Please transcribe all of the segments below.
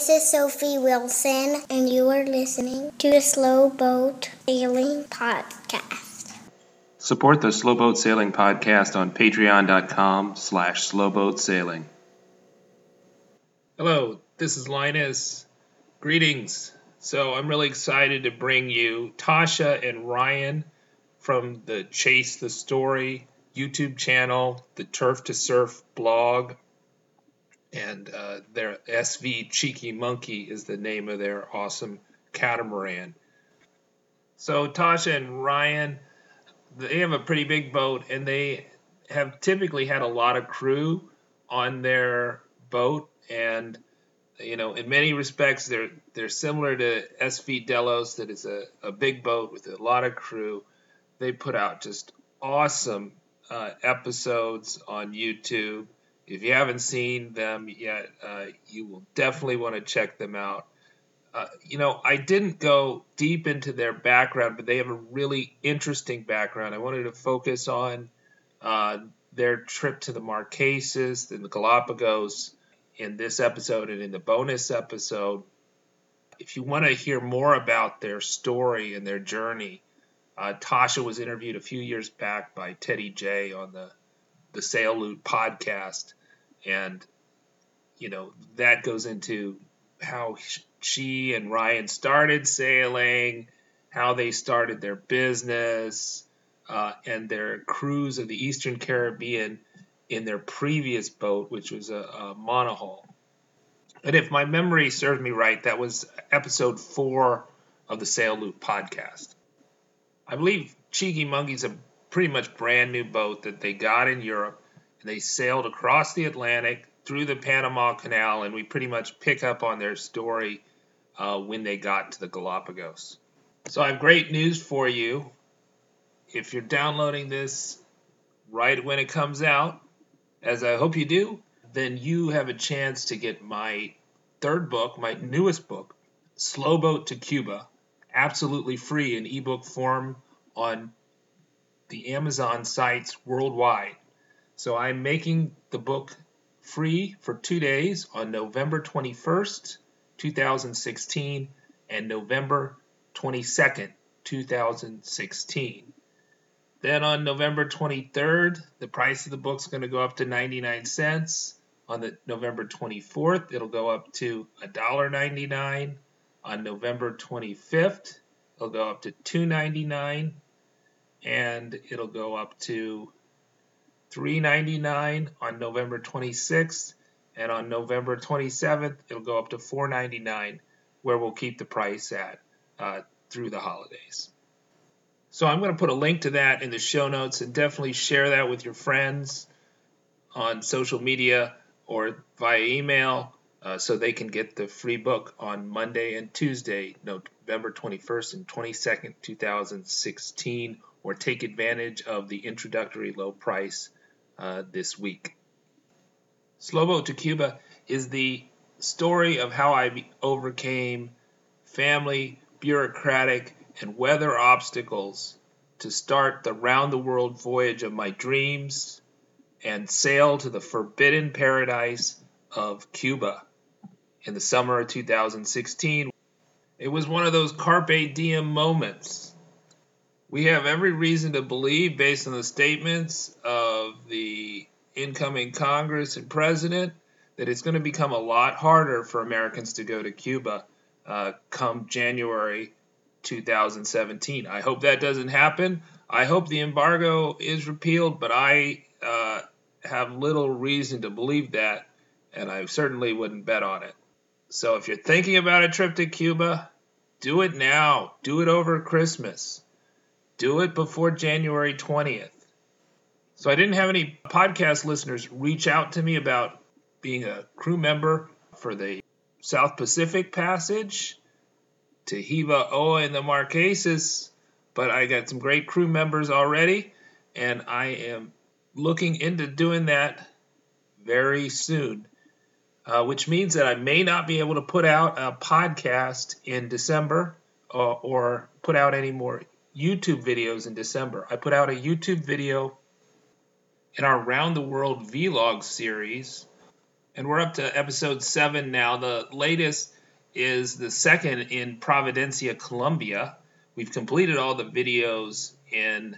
this is Sophie Wilson, and you are listening to the Slow Boat Sailing Podcast. Support the Slow Boat Sailing Podcast on patreon.com slash slowboatsailing. Hello, this is Linus. Greetings. So I'm really excited to bring you Tasha and Ryan from the Chase the Story YouTube channel, the Turf to Surf blog, and uh, their SV Cheeky Monkey is the name of their awesome catamaran. So Tasha and Ryan, they have a pretty big boat, and they have typically had a lot of crew on their boat, and you know, in many respects, they're they're similar to SV Delos, that is a, a big boat with a lot of crew. They put out just awesome uh, episodes on YouTube if you haven't seen them yet, uh, you will definitely want to check them out. Uh, you know, I didn't go deep into their background, but they have a really interesting background. I wanted to focus on uh, their trip to the Marquesas and the Galapagos in this episode and in the bonus episode. If you want to hear more about their story and their journey, uh, Tasha was interviewed a few years back by Teddy J on the the Sail Loot podcast and you know that goes into how she and Ryan started sailing, how they started their business, uh, and their cruise of the Eastern Caribbean in their previous boat, which was a, a monohull. And if my memory serves me right, that was episode four of the Sail Loot podcast. I believe Cheeky Monkey's a pretty much brand new boat that they got in Europe they sailed across the Atlantic through the Panama Canal, and we pretty much pick up on their story uh, when they got to the Galapagos. So I have great news for you. If you're downloading this right when it comes out, as I hope you do, then you have a chance to get my third book, my newest book, Slow Boat to Cuba, absolutely free in ebook form on the Amazon sites worldwide. So I'm making the book free for two days on November 21st, 2016, and November 22nd, 2016. Then on November 23rd, the price of the book's going to go up to 99 cents. On the November 24th, it'll go up to $1.99. On November 25th, it'll go up to $2.99 and it'll go up to $3.99 on November 26th, and on November 27th, it'll go up to $4.99, where we'll keep the price at uh, through the holidays. So I'm going to put a link to that in the show notes and definitely share that with your friends on social media or via email uh, so they can get the free book on Monday and Tuesday, November 21st and 22nd, 2016, or take advantage of the introductory low price uh, this week. Slow Boat to Cuba is the story of how I overcame family, bureaucratic, and weather obstacles to start the round the world voyage of my dreams and sail to the forbidden paradise of Cuba in the summer of 2016. It was one of those carpe diem moments we have every reason to believe, based on the statements incoming Congress and president, that it's going to become a lot harder for Americans to go to Cuba uh, come January 2017. I hope that doesn't happen. I hope the embargo is repealed, but I uh, have little reason to believe that, and I certainly wouldn't bet on it. So if you're thinking about a trip to Cuba, do it now. Do it over Christmas do it before January 20th. So I didn't have any podcast listeners reach out to me about being a crew member for the South Pacific Passage to Hiva Oa and the Marquesas, but I got some great crew members already, and I am looking into doing that very soon. Uh, which means that I may not be able to put out a podcast in December uh, or put out any more YouTube videos in December. I put out a YouTube video in our Round the World Vlog series And we're up to episode seven now. The latest is the second in Providencia, Colombia. We've completed all the videos in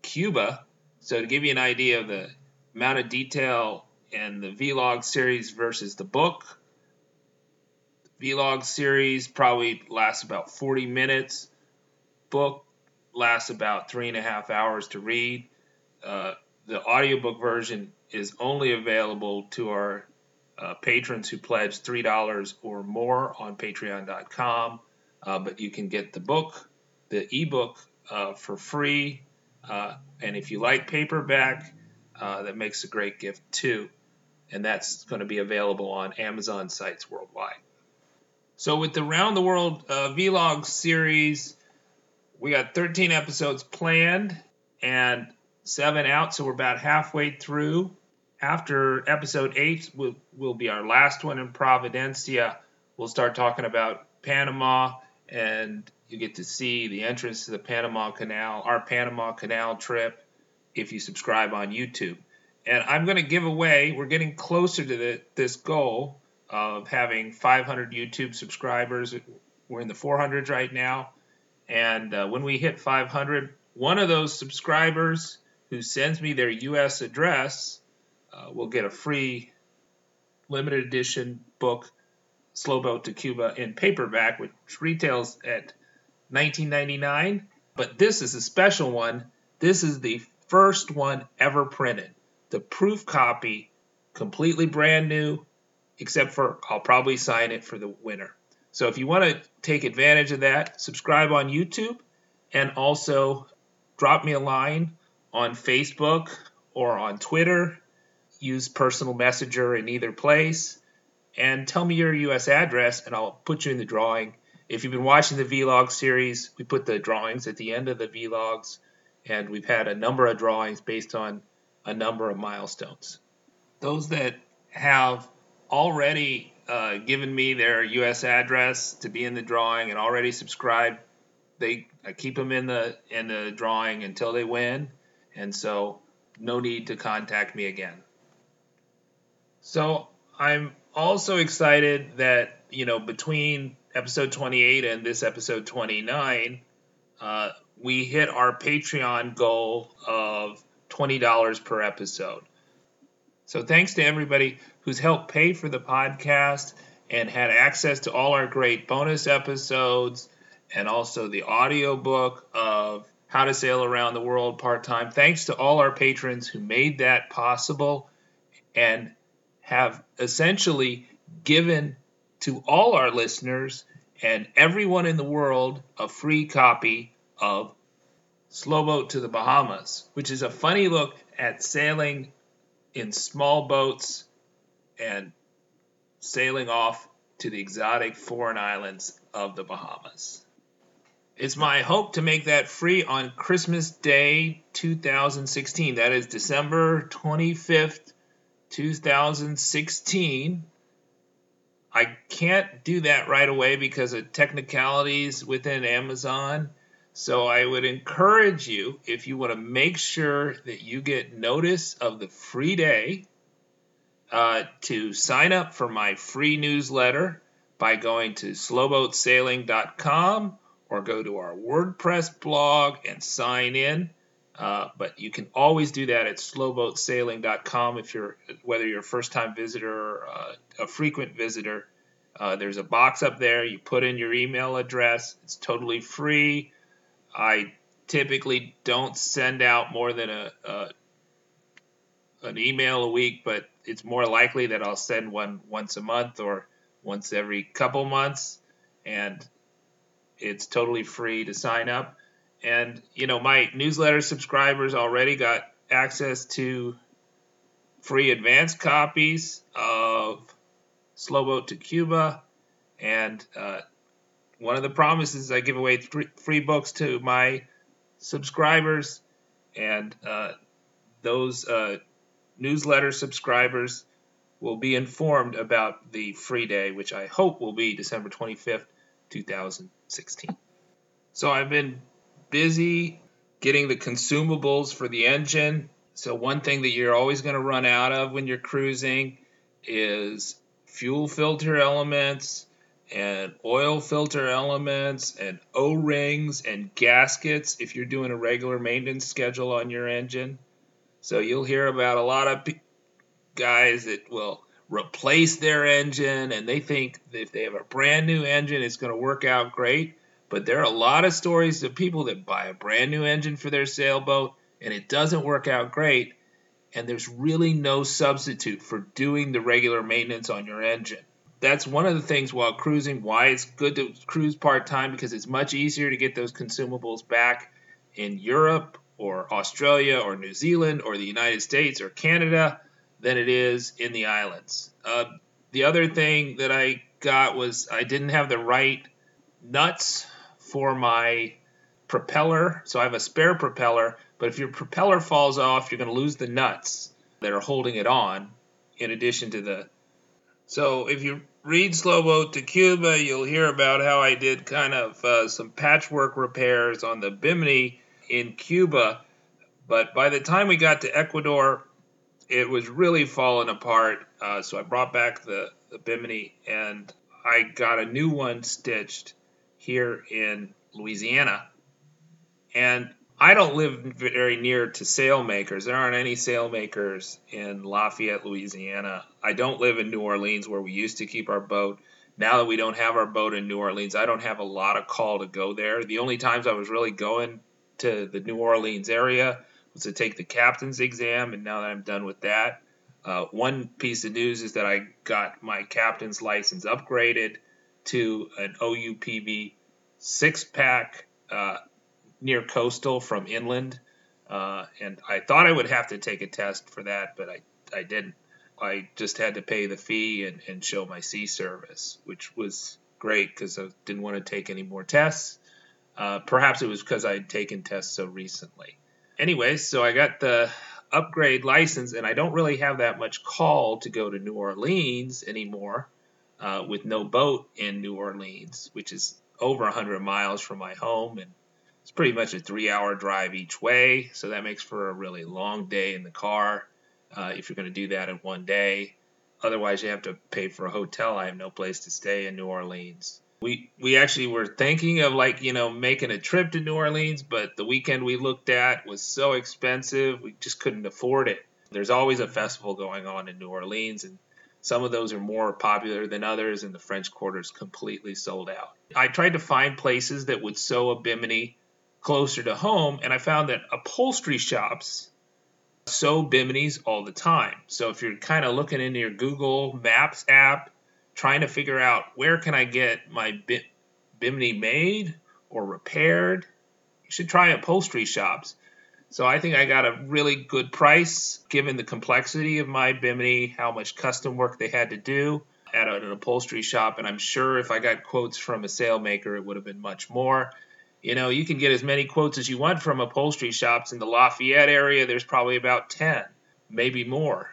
Cuba. So, to give you an idea of the amount of detail in the vlog series versus the book, the vlog series probably lasts about 40 minutes. Book lasts about three and a half hours to read. Uh, the audiobook version is only available to our uh, patrons who pledge $3 or more on patreon.com. Uh, but you can get the book, the ebook, uh, for free. Uh, and if you like paperback, that makes a great gift too. And that's going to be available on Amazon sites worldwide. So, with the Round the World Vlog series, we got 13 episodes planned and seven out. So, we're about halfway through after episode eight will, will be our last one in Providencia. We'll start talking about Panama, and you get to see the entrance to the Panama Canal, our Panama Canal trip, if you subscribe on YouTube. And I'm going to give away, we're getting closer to the, this goal of having 500 YouTube subscribers. We're in the 400s right now. And uh, when we hit 500, one of those subscribers who sends me their US address uh, will get a free limited edition book, Slow Boat to Cuba, in paperback, which retails at $19.99. But this is a special one. This is the first one ever printed. The proof copy, completely brand new, except for I'll probably sign it for the winner. So if you want to take advantage of that, subscribe on YouTube and also drop me a line on Facebook or on Twitter use personal messenger in either place and tell me your US address and I'll put you in the drawing. If you've been watching the vlog series, we put the drawings at the end of the vlogs and we've had a number of drawings based on a number of milestones. Those that have already uh, given me their US address to be in the drawing and already subscribed, they I keep them in the in the drawing until they win, and so no need to contact me again. So I'm also excited that, you know, between episode 28 and this episode 29, uh, we hit our Patreon goal of $20 per episode. So thanks to everybody who's helped pay for the podcast and had access to all our great bonus episodes and also the audiobook of How to Sail Around the World Part Time. Thanks to all our patrons who made that possible. And have essentially given to all our listeners and everyone in the world a free copy of Slow Boat to the Bahamas, which is a funny look at sailing in small boats and sailing off to the exotic foreign islands of the Bahamas. It's my hope to make that free on Christmas Day 2016. That is December 25th, 2016. I can't do that right away because of technicalities within Amazon. So I would encourage you, if you want to make sure that you get notice of the free day, uh, to sign up for my free newsletter by going to slowboatsailing.com or go to our WordPress blog and sign in. Uh, but you can always do that at slowboatsailing.com if you're whether you're a first time visitor or uh, a frequent visitor. Uh, there's a box up there. You put in your email address. It's totally free. I typically don't send out more than a, a an email a week, but it's more likely that I'll send one once a month or once every couple months, and it's totally free to sign up. And, you know, my newsletter subscribers already got access to free advance copies of Slow Boat to Cuba. And uh, one of the promises I give away free books to my subscribers. And uh, those uh, newsletter subscribers will be informed about the free day, which I hope will be December 25th, 2016. So I've been busy getting the consumables for the engine. So, one thing that you're always going to run out of when you're cruising is fuel filter elements and oil filter elements and O-rings and gaskets if you're doing a regular maintenance schedule on your engine. So you'll hear about a lot of guys that will replace their engine and they think if they have a brand new engine it's going to work out great. But there are a lot of stories of people that buy a brand new engine for their sailboat and it doesn't work out great. And there's really no substitute for doing the regular maintenance on your engine that's one of the things while cruising why it's good to cruise part time because it's much easier to get those consumables back in Europe or Australia or New Zealand or the United States or Canada than it is in the islands. Uh, the other thing that I got was I didn't have the right nuts for my propeller. So I have a spare propeller, but if your propeller falls off, you're going to lose the nuts that are holding it on in addition to the so if you read Slow Boat to Cuba, you'll hear about how I did kind of uh, some patchwork repairs on the Bimini in Cuba. But by the time we got to Ecuador, it was really falling apart. Uh, so I brought back the, the Bimini and I got a new one stitched here in Louisiana. And I don't live very near to sailmakers. There aren't any sailmakers in Lafayette, Louisiana. I don't live in New Orleans where we used to keep our boat. Now that we don't have our boat in New Orleans, I don't have a lot of call to go there. The only times I was really going to the New Orleans area was to take the captain's exam, and now that I'm done with that, uh, one piece of news is that I got my captain's license upgraded to an OUPV six pack. Uh, near coastal from inland, uh, and I thought I would have to take a test for that, but I I didn't. I just had to pay the fee and, and show my sea service, which was great because I didn't want to take any more tests. Uh, perhaps it was because I had taken tests so recently. Anyways, so I got the upgrade license, and I don't really have that much call to go to New Orleans anymore uh, with no boat in New Orleans, which is over 100 miles from my home. And it's pretty much a three hour drive each way, so that makes for a really long day in the car uh, if you're going to do that in one day. Otherwise, you have to pay for a hotel. I have no place to stay in New Orleans. We we actually were thinking of like you know making a trip to New Orleans, but the weekend we looked at was so expensive we just couldn't afford it. There's always a festival going on in New Orleans, and some of those are more popular than others, and the French Quarter is completely sold out. I tried to find places that would sew a bimini closer to home, and I found that upholstery shops sew biminis all the time. So if you're kind of looking into your Google Maps app, trying to figure out where can I get my bimini made or repaired, you should try upholstery shops. So I think I got a really good price given the complexity of my bimini, how much custom work they had to do at an upholstery shop, and I'm sure if I got quotes from a sailmaker, it would have been much more. You know, you can get as many quotes as you want from upholstery shops in the Lafayette area. There's probably about 10, maybe more.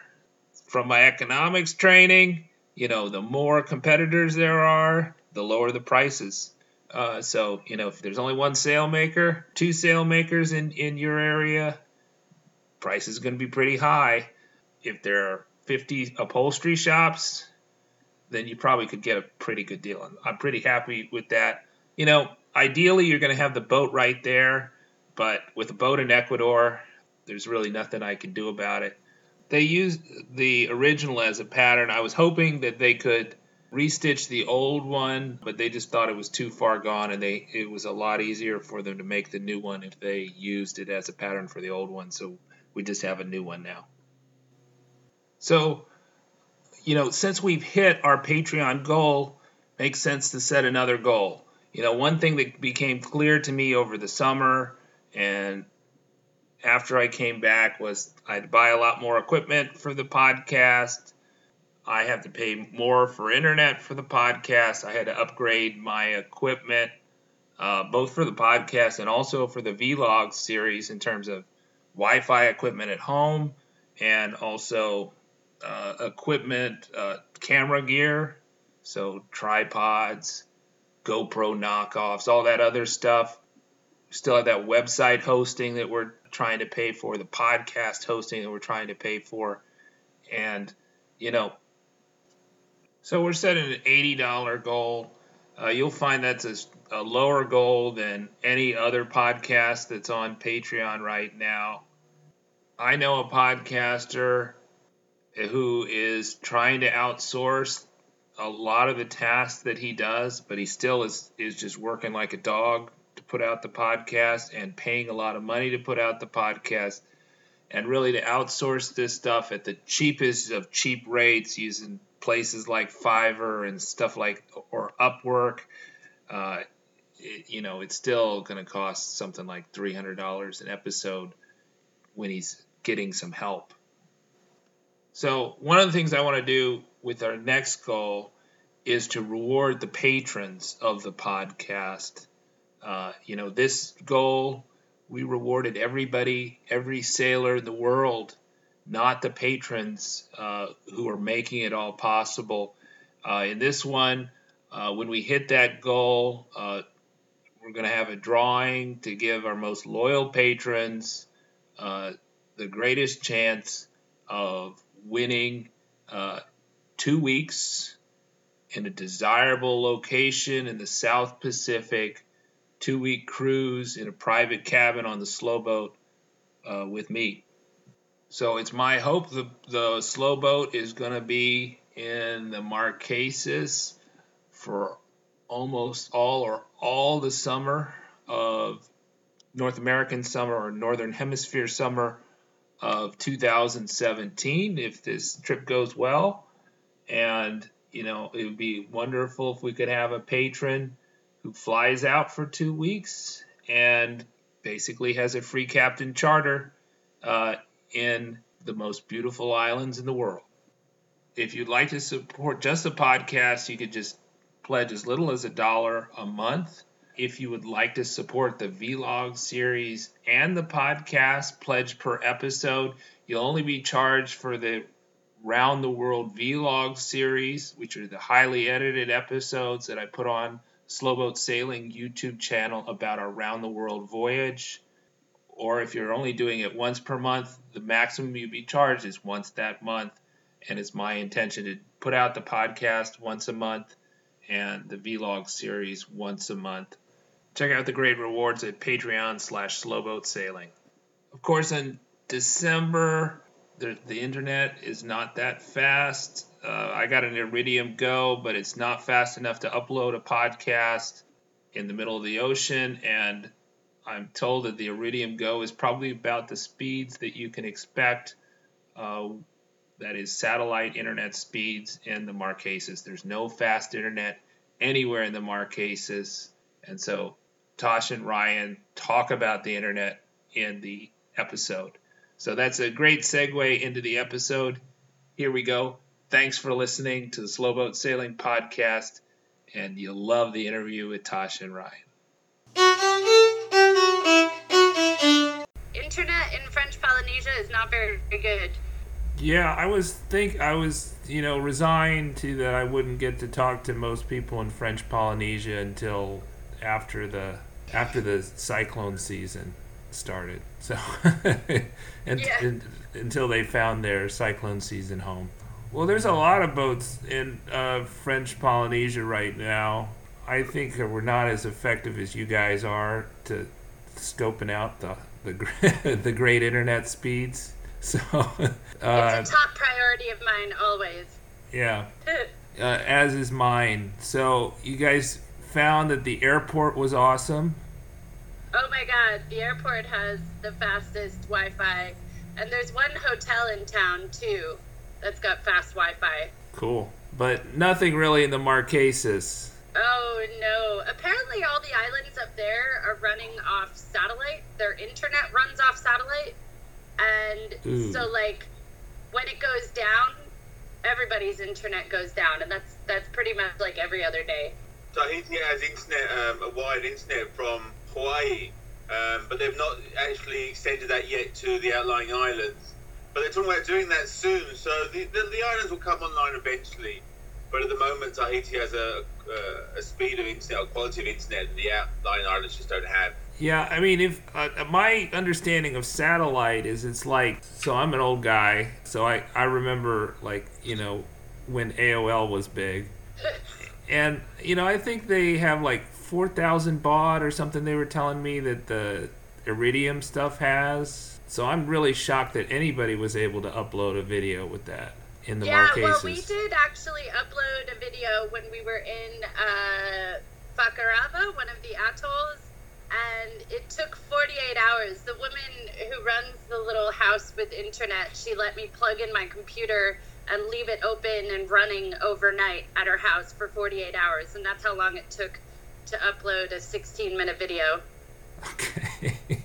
From my economics training, you know, the more competitors there are, the lower the prices. Uh, so, you know, if there's only one sailmaker, two sailmakers in, in your area, price is going to be pretty high. If there are 50 upholstery shops, then you probably could get a pretty good deal. I'm pretty happy with that. You know, ideally you're going to have the boat right there, but with a boat in Ecuador, there's really nothing I can do about it. They used the original as a pattern. I was hoping that they could restitch the old one, but they just thought it was too far gone and they it was a lot easier for them to make the new one if they used it as a pattern for the old one. So we just have a new one now. So, you know, since we've hit our Patreon goal, makes sense to set another goal you know, one thing that became clear to me over the summer and after I came back was I'd buy a lot more equipment for the podcast. I have to pay more for internet for the podcast. I had to upgrade my equipment, uh, both for the podcast and also for the vlog series in terms of Wi Fi equipment at home and also uh, equipment, uh, camera gear, so tripods, GoPro knockoffs, all that other stuff. Still have that website hosting that we're trying to pay for, the podcast hosting that we're trying to pay for. And, you know, So we're setting an $80 goal. Uh, you'll find that's a, a lower goal than any other podcast that's on Patreon right now. I know a podcaster who is trying to outsource a lot of the tasks that he does, but he still is is just working like a dog put out the podcast and paying a lot of money to put out the podcast and really to outsource this stuff at the cheapest of cheap rates using places like Fiverr and stuff like or Upwork. Uh, it, you know, it's still going to cost something like three hundred dollars an episode when he's getting some help. So one of the things I want to do with our next goal is to reward the patrons of the podcast. Uh, you know, this goal we rewarded everybody, every sailor in the world, not the patrons uh, who are making it all possible. Uh, in this one, uh, when we hit that goal, uh, we're going to have a drawing to give our most loyal patrons the greatest chance of winning two weeks in a desirable location in the South Pacific, two week cruise in a private cabin on the slow boat uh, with me. So it's my hope the, the slow boat is going to be in the Marquesas for almost all or all the summer of North American summer or Northern Hemisphere summer of 2017 if this trip goes well. And, you know, it would be wonderful if we could have a patron who flies out for two weeks and basically has a free captain charter uh, in the most beautiful islands in the world. If you'd like to support just the podcast, you could just pledge as little as a dollar a month if you would like to support the vlog series and the podcast pledge per episode, you'll only be charged for the round the world vlog series, which are the highly edited episodes that I put on Slowboat Sailing YouTube channel about our round the world voyage. Or if you're only doing it once per month, the maximum you'd be charged is once that month. And it's my intention to put out the podcast once a month and the vlog series once a month. Check out the great rewards at Patreon slash Slowboat Sailing. Of course, in December, the, the internet is not that fast. Uh, I got an Iridium Go, but it's not fast enough to upload a podcast in the middle of the ocean. And I'm told that the Iridium Go is probably about the speeds that you can expect. Uh, that is satellite internet speeds in the Marquesas. There's no fast internet anywhere in the Marquesas. And so Tosh and Ryan talk about the internet in the episode. So that's a great segue into the episode. Here we go. Thanks for listening to the Slowboat Sailing Podcast, and you'll love the interview with Tosh and Ryan. Internet in French Polynesia is not very good. Yeah, I was think I was you know resigned to that I wouldn't get to talk to most people in French Polynesia until after the after the cyclone season started. So, and, Yeah. and- until they found their cyclone season home. Well, there's a lot of boats in uh, French Polynesia right now. I think that we're not as effective as you guys are to scoping out the the, the great internet speeds. So, uh, It's a top priority of mine always. yeah, uh, as is mine. So, you guys found that the airport was awesome. Oh my god, the airport has the fastest Wi Fi. And there's one hotel in town too that's got fast Wi Fi. Cool. But nothing really in the Marquesas. Oh no. Apparently, all the islands up there are running off satellite. Their internet runs off satellite. And Ooh. so, like, when it goes down, everybody's internet goes down. And that's that's pretty much like every other day. Tahiti has internet, um, a wired internet from Hawaii, um, but they've not actually extended that yet to the outlying islands. But they're talking about doing that soon, so the, the, the islands will come online eventually. But at the moment, Tahiti has a, uh, a speed of internet, a quality of internet that the outlying islands just don't have. Yeah, I mean, if uh, my understanding of satellite is it's like, so I'm an old guy, so I, I remember, like, you know, when AOL was big. And you know, I think they have like 4,000 baud or something they were telling me that the Iridium stuff has. So I'm really shocked that anybody was able to upload a video with that in the yeah, Marquesas. well, we did actually upload a video when we were in uh, Fakarava, one of the atolls, and it took 48 hours. The woman who runs the little house with internet, she let me plug in my computer and leave it open and running overnight at her house for 48 hours, and that's how long it took to upload a 16 minute video. Okay.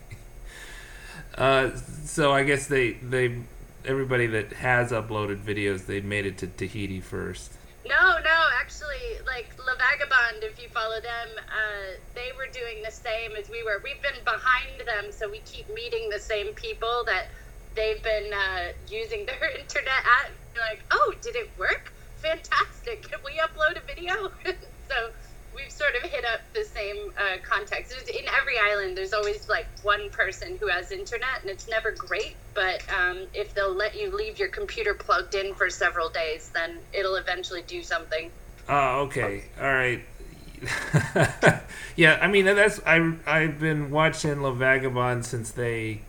Uh, so I guess they they everybody that has uploaded videos they made it to Tahiti first. No, no, actually, like La Vagabonde, if you follow them, uh, they were doing the same as we were. We've been behind them, so we keep meeting the same people that they've been uh, using their internet at. Like, oh, did it work? Fantastic. Can we upload a video? so we've sort of hit up the same uh, context. There's, in every island, there's always like one person who has internet, and it's never great. But um, if they'll let you leave your computer plugged in for several days, then it'll eventually do something. Oh, okay. All right. yeah, I mean that's I I've been watching La Vagabonde since they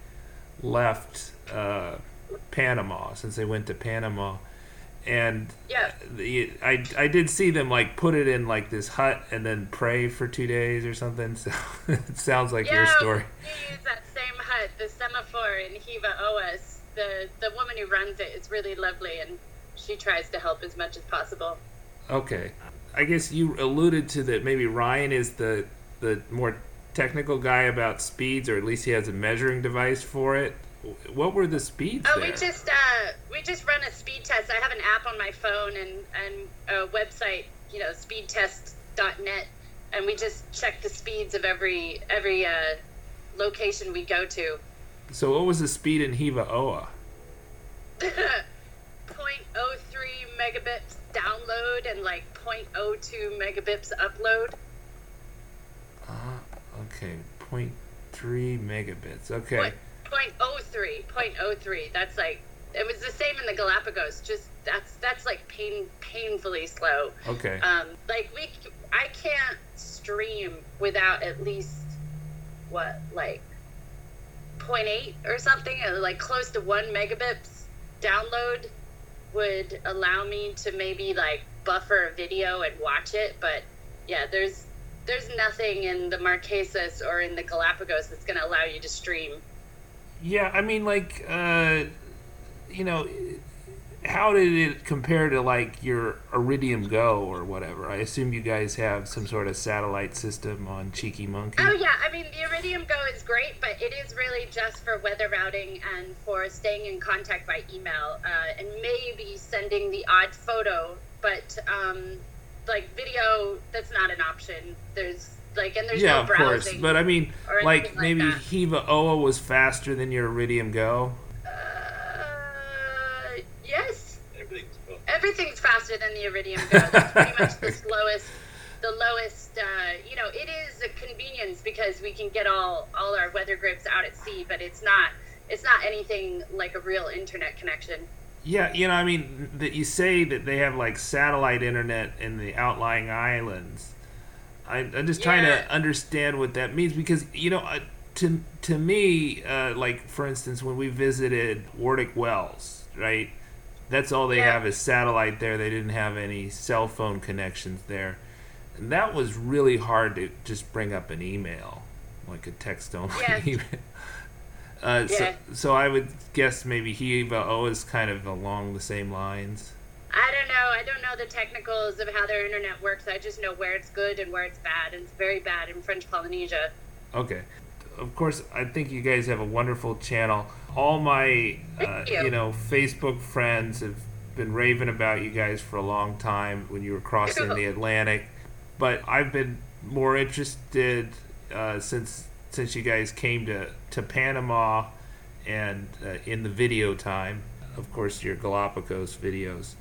left uh, Panama, since they went to Panama, and Yeah. the, I I did see them like put it in like this hut and then pray for two days or something. So it sounds like your yeah, story. we use that same hut, the semaphore in Hiva Oas. The the woman who runs it is really lovely, and she tries to help as much as possible. Okay. I guess you alluded to that maybe Ryan is the the more technical guy about speeds, or at least he has a measuring device for it what were the speeds? Oh, there? we just uh, we just run a speed test. I have an app on my phone and and a website, you know, speedtest.net, and we just check the speeds of every every uh, location we go to. So, what was the speed in Hiva Oa? 0.03 megabits download and like 0.02 megabits upload. Uh, okay, 0.3 megabits. Okay. What? 0.03, 0.03. That's like it was the same in the Galapagos. Just that's that's like pain painfully slow. Okay. Um, like we, I can't stream without at least what like 0.8 or something, uh, like close to one megabits download would allow me to maybe like buffer a video and watch it. But yeah, there's there's nothing in the Marquesas or in the Galapagos that's going to allow you to stream yeah, I mean, like, uh, you know, how did it compare to like your Iridium Go or whatever? I assume you guys have some sort of satellite system on Cheeky Monkey. Oh yeah, I mean the Iridium Go is great, but it is really just for weather routing and for staying in contact by email uh, and maybe sending the odd photo. But um, like video, that's not an option. There's like and there's yeah, no of course. But I mean, like like maybe that. Hiva Oa was faster than your Iridium Go. uh, yes, Everything's fun. everything's faster than the Iridium Go. That's pretty much the slowest. The lowest, uh, you know, it is a convenience because we can get all all our weather GRIBs out at sea, but it's not it's not anything like a real internet connection. Yeah, you know, I mean, that you say that they have like satellite internet in the outlying islands. I, I'm just trying to understand what that means because you know, uh, to to me, uh, like for instance, when we visited Warderick Wells, right? That's all they Yeah. have is satellite there. They didn't have any cell phone connections there, and that was really hard to just bring up an email, like a text only Yeah. email. Uh, so, Yeah. so I would guess maybe Hiva O is kind of along the same lines. I don't know. I don't know the technicals of how their internet works. I just know where it's good and where it's bad, and it's very bad in French Polynesia. Okay. Of course, I think you guys have a wonderful channel. All my, uh, you. you know, Facebook friends have been raving about you guys for a long time when you were crossing the Atlantic. But I've been more interested uh, since since you guys came to, to Panama and uh, in the video time, of course, your Galapagos videos.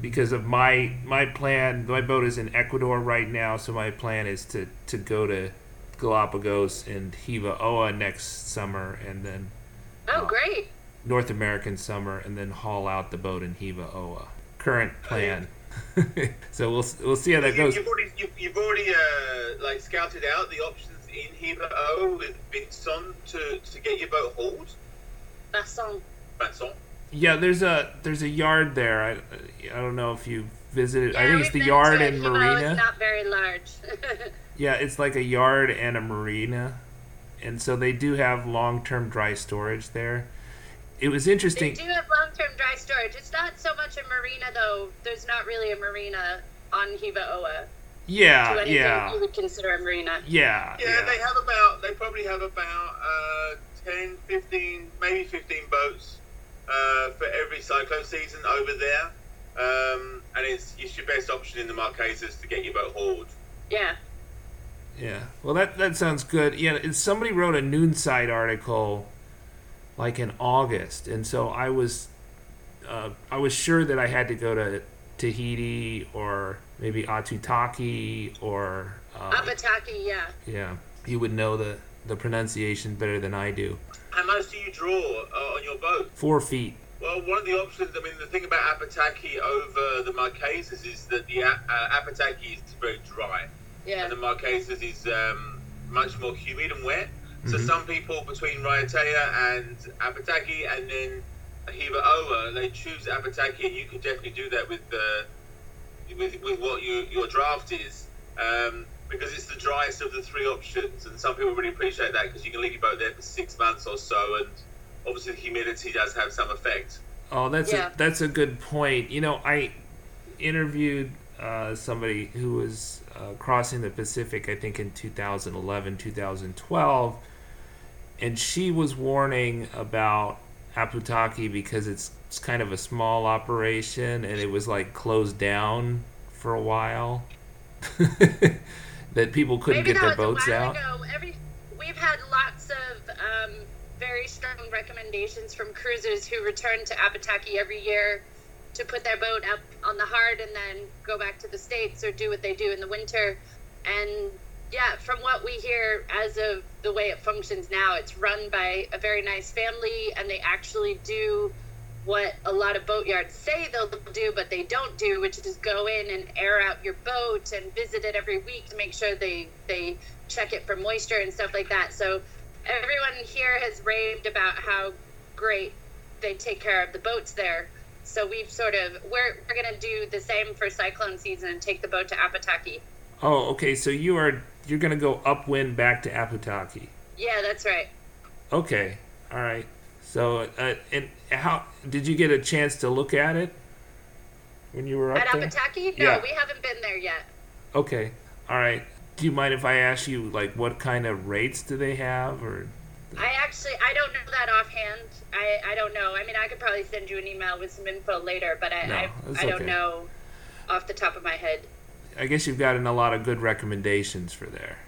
Because of my my plan, my boat is in Ecuador right now, so my plan is to, to go to Galapagos and Hiva Oa next summer, and then Oh, great! North American summer, and then haul out the boat in Hiva Oa. current plan. so we'll we'll see how that You- goes. You've already you've, you've already uh, like scouted out the options in Hiva O with Vinson to to get your boat hauled. Basson. Vinson. Yeah, there's a there's a yard there. I I don't know if you visited. I think it's the yard to and it. Himo marina. is not very large. Yeah, it's like a yard and a marina, and so they do have long-term dry storage there. It was interesting. they do have long-term dry storage. It's not so much a marina though. There's not really a marina on Hiva Oa. Yeah, to yeah, you would consider a marina. yeah, Yeah, they have about they probably have about uh, 10, 15, maybe 15 boats uh, for every cyclone season over there. Um, and it's, it's your best option in the Marquesas to get your boat hauled. Yeah. Yeah. Well, that that sounds good. Yeah, somebody wrote a Noonsite article like in August, and so I was uh, I was sure that I had to go to Tahiti or maybe Atutaki or uh, Apataki, yeah. yeah. You would know the the pronunciation better than I do. How much do you draw uh, on your boat? Four feet. Well, one of the options, I mean, the thing about Apataki over the Marquesas is that the uh, Apataki is very dry. Yeah. and the Marquesas is um, much more humid and wet. So Mhm. some people between Raiatea and Apataki and then Hiva Oa, they choose Apataki, and you can definitely do that with the with, with what you, your draft is. Um, because it's the driest of the three options, and some people really appreciate that because you can leave your boat there for six months or so, and obviously the humidity does have some effect. Oh, that's Yeah. a that's a good point. You know, I interviewed uh, somebody who was uh, crossing the Pacific, I think in 2011, 2012, and she was warning about Aputaki because it's, it's kind of a small operation and it was like closed down for a while. that people couldn't Maybe get their boats out. ago. Every we've had lots of um, very strong recommendations from cruisers who return to Apataki every year to put their boat up on the hard and then go back to the states or do what they do in the winter. And yeah, from what we hear, as of the way it functions now, it's run by a very nice family, and they actually do what a lot of boatyards say they'll do, but they don't do, which is go in and air out your boat and visit it every week to make sure they they check it for moisture and stuff like that. So everyone here has raved about how great they take care of the boats there. So we've sort of we're we're gonna do the same for cyclone season and take the boat to Apataki. Oh, okay. So you are you're gonna go upwind back to Aputaki. Yeah, that's right. Okay. All right. So, uh, and how did you get a chance to look at it when you were up At there? Apataki? No, Yeah. we haven't been there yet. Okay. All right. Do you mind if I ask you like what kind of rates do they have or I actually I don't know that offhand. I, I don't know. I mean, I could probably send you an email with some info later, but I No, I, I don't know off the top of my head. I guess you've gotten a lot of good recommendations for there.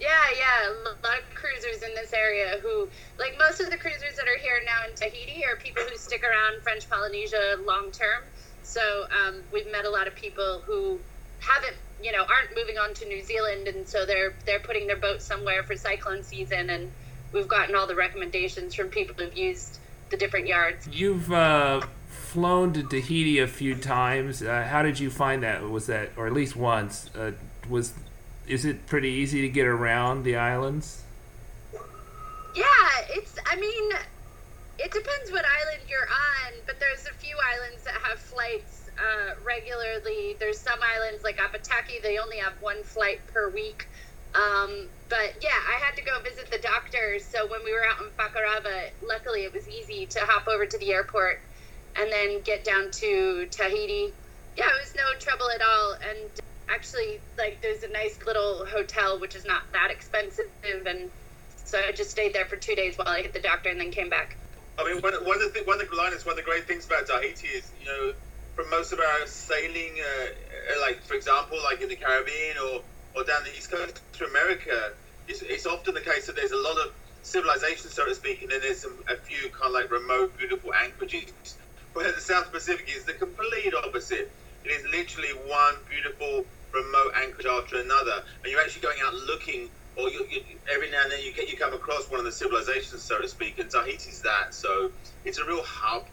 Yeah, yeah, a lot of cruisers in this area who, like most of the cruisers that are here now in Tahiti, are people who stick around French Polynesia long term. So um, we've met a lot of people who haven't, you know, aren't moving on to New Zealand, and so they're they're putting their boat somewhere for cyclone season, and we've gotten all the recommendations from people who've used the different yards. You've uh, flown to Tahiti a few times. Uh, how did you find that? Was that, or at least once, uh, was is it pretty easy to get around the islands? Yeah, it's. I mean, it depends what island you're on, but there's a few islands that have flights uh, regularly. There's some islands like Apataki; they only have one flight per week. Um, but yeah, I had to go visit the doctor. So when we were out in Fakarava, luckily it was easy to hop over to the airport and then get down to Tahiti. Yeah, it was no trouble at all. And actually, like, there's a nice little hotel which is not that expensive, and so I just stayed there for two days while I hit the doctor and then came back. I mean, one, one of the one of the one of the great things about Tahiti is, you know, from most of our sailing, uh, uh, like for example, like in the Caribbean or, or down the east coast to America, it's, it's often the case that there's a lot of civilization, so to speak, and then there's some, a few kind of like remote, beautiful anchorages. Where the South Pacific is the complete opposite. It is literally one beautiful remote anchorage after another, and you're actually going out looking or you, you, every now and then you get you come across one of the civilizations, so to speak, and Tahiti's that. So it's a real hub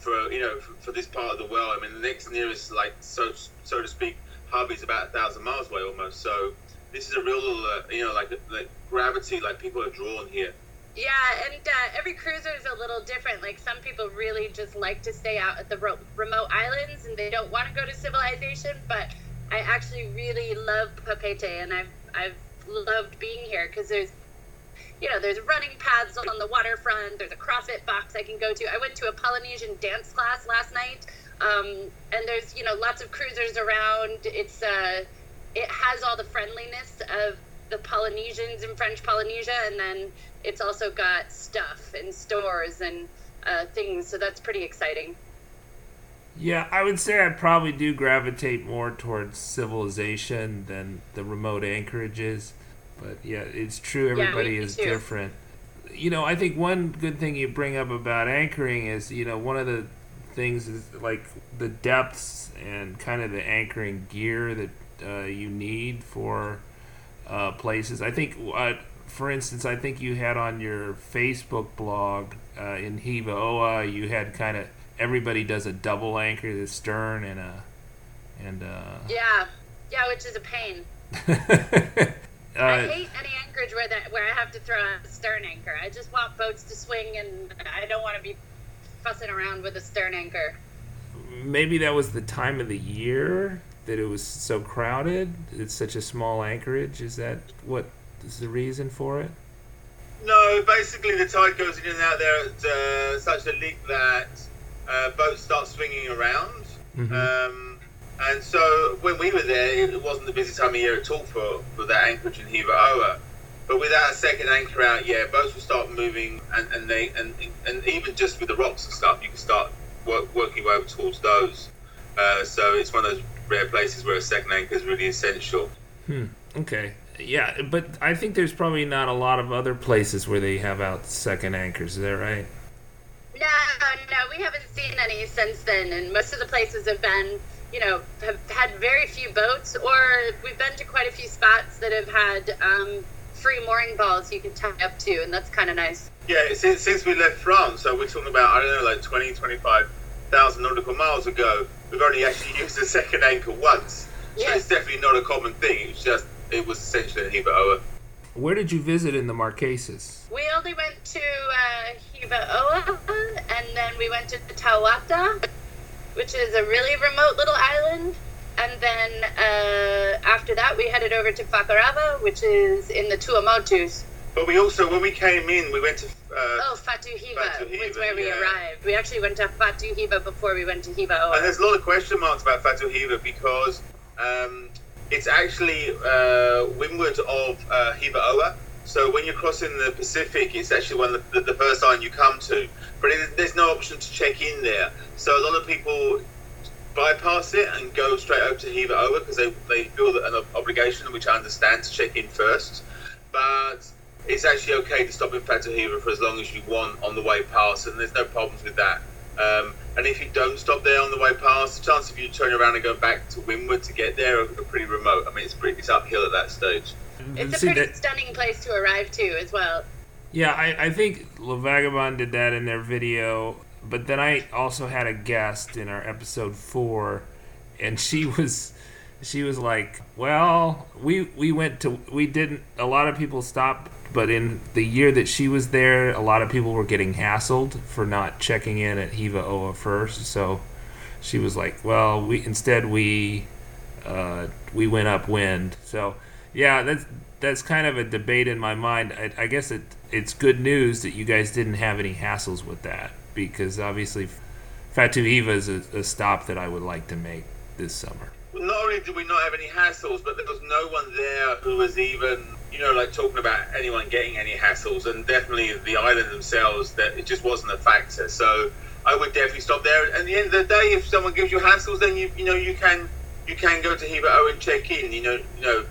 for you know for, for, this part of the world. I mean, the next nearest like so so to speak hub is about a thousand miles away almost. So this is a real uh, you know like like gravity, like people are drawn here. Yeah, and uh, every cruiser is a little different. Like some people really just like to stay out at the remote islands and they don't want to go to civilization. But I actually really love Papeete, and I've I've loved being here because there's you know, there's running paths on the waterfront. There's a CrossFit box I can go to. I went to a Polynesian dance class last night, um, and there's you know lots of cruisers around. It's uh, it has all the friendliness of the Polynesians in French Polynesia, and then it's also got stuff and stores and uh, things. So that's pretty exciting. Yeah, I would say I probably do gravitate more towards civilization than the remote anchorages. But yeah, it's true. Everybody yeah, is different. You know, I think one good thing you bring up about anchoring is, you know, one of the things is like the depths and kind of the anchoring gear that uh, you need for uh, places. I think, uh, for instance, I think you had on your Facebook blog uh, in Hiva Oa, you had kind of everybody does a double anchor, the stern and a and uh, yeah, yeah, which is a pain. Uh, I hate any anchorage where that where I have to throw a stern anchor. I just want boats to swing, and I don't want to be fussing around with a stern anchor. Maybe that was the time of the year that it was so crowded. It's such a small anchorage. Is that what is the reason for it? No, basically the tide goes in and out there at uh, such a leak that uh, boats start swinging around. Mm-hmm. Um, and so when we were there, it wasn't the busy time of year at all for, for that anchorage in Hiva Oa. But without a second anchor out, yeah, boats will start moving, and, and they and, and even just with the rocks and stuff, you can start work, working your way towards those. Uh, so it's one of those rare places where a second anchor is really essential. Hmm. Okay. Yeah, but I think there's probably not a lot of other places where they have out second anchors. Is that right? No, no, we haven't seen any since then, and most of the places have been you know, have had very few boats, or we've been to quite a few spots that have had um, free mooring balls you can tie up to, and that's kind of nice. Yeah, since, since we left France, so we're talking about, I don't know, like 20, 25,000 nautical miles ago, we've only actually used a second anchor once. So it's definitely not a common thing. It's just, it was essentially a Hiva Oa. Where did you visit in the Marquesas? We only went to uh, Hiva Oa, and then we went to Tahuata, which is a really remote little island. And then uh, after that, we headed over to Fakarava, which is in the Tuamotus. But we also, when we came in, we went to. Uh, oh, Fatuhiva, Fatuhiva was where we yeah. arrived. We actually went to Fatuhiva before we went to Hiva Oa. And there's a lot of question marks about Fatuhiva because um, it's actually uh, windward of uh, Hiva Oa. So when you're crossing the Pacific, it's actually one of the, the, first island you come to. But it, there's no option to check in there. So a lot of people bypass it and go straight over to Hiva Oa because they, they feel that an obligation, which I understand, to check in first. But it's actually okay to stop in Fatuhiva for as long as you want on the way past, and there's no problems with that. Um, and if you don't stop there on the way past, the chance of you turning around and going back to Windward to get there are, are pretty remote. I mean, it's pretty, it's uphill at that stage. It's a pretty that, stunning place to arrive to as well. Yeah, I, I think La Vagabonde did that in their video, but then I also had a guest in our episode four, and she was she was like, "Well, we we went to we didn't. A lot of people stopped, but in the year that she was there, a lot of people were getting hassled for not checking in at Hiva Oa first. So she was like, "Well, we instead we uh, we went upwind." So yeah, that's that's kind of a debate in my mind. I, I guess it it's good news that you guys didn't have any hassles with that because obviously Fatuhiva is a, a stop that I would like to make this summer. Not only did we not have any hassles, but there was no one there who was even, you know, like talking about anyone getting any hassles, and definitely the island themselves that it just wasn't a factor. So I would definitely stop there. And at the end of the day, if someone gives you hassles, then you you know you can you can go to Hiva Oa and check in. You know you know